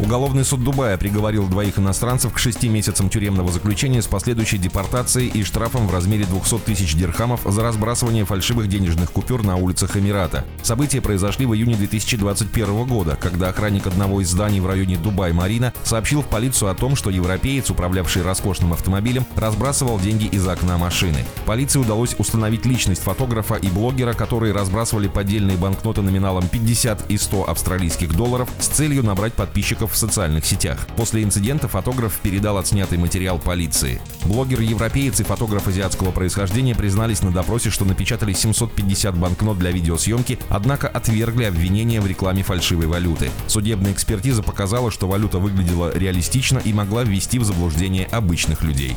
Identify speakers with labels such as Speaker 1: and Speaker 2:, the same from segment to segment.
Speaker 1: Уголовный суд Дубая приговорил двоих иностранцев к шести месяцам тюремного заключения с последующей депортацией и штрафом в размере 200 тысяч дирхамов за разбрасывание фальшивых денежных купюр на улицах Эмирата. События произошли в июне 2021 года, когда охранник одного из зданий в районе Дубай-Марина сообщил в полицию о том, что европеец, управлявший роскошным автомобилем, разбрасывал деньги из окна машины. Полиции удалось установить личность фотографа и блогера, которые разбрасывали поддельные банкноты номиналом 50 и 100 австралийских долларов с целью набрать подписчиков в социальных сетях. После инцидента фотограф передал отснятый материал полиции. Блогер-европеец и фотограф азиатского происхождения признались на допросе, что напечатали 750 банкнот для видеосъемки, однако отвергли обвинения в рекламе фальшивой валюты. Судебная экспертиза показала, что валюта выглядела реалистично и могла ввести в заблуждение обычных людей.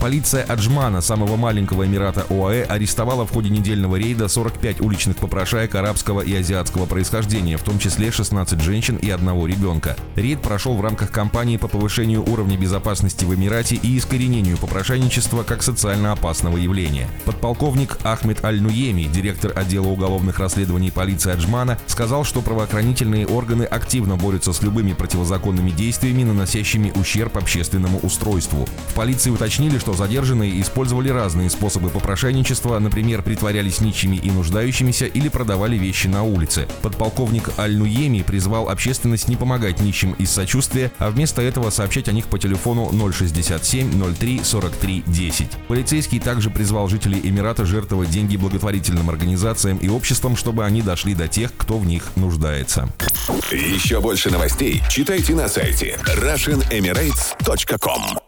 Speaker 1: Полиция Аджмана, самого маленького эмирата ОАЭ, арестовала в ходе недельного рейда 45 уличных попрошаек арабского и азиатского происхождения, в том числе 16 женщин и одного ребенка. Америка. Рейд прошел в рамках кампании по повышению уровня безопасности в Эмирате и искоренению попрошайничества как социально опасного явления. Подполковник Ахмед Аль-Нуеми, директор отдела уголовных расследований полиции Аджмана, сказал, что правоохранительные органы активно борются с любыми противозаконными действиями, наносящими ущерб общественному устройству. В полиции уточнили, что задержанные использовали разные способы попрошайничества, например, притворялись нищими и нуждающимися или продавали вещи на улице. Подполковник Аль-Нуеми призвал общественность не помогать помогать нищим из сочувствия, а вместо этого сообщать о них по телефону 067 03 43 10. Полицейский также призвал жителей Эмирата жертвовать деньги благотворительным организациям и обществам, чтобы они дошли до тех, кто в них нуждается.
Speaker 2: Еще больше новостей читайте на сайте RussianEmirates.com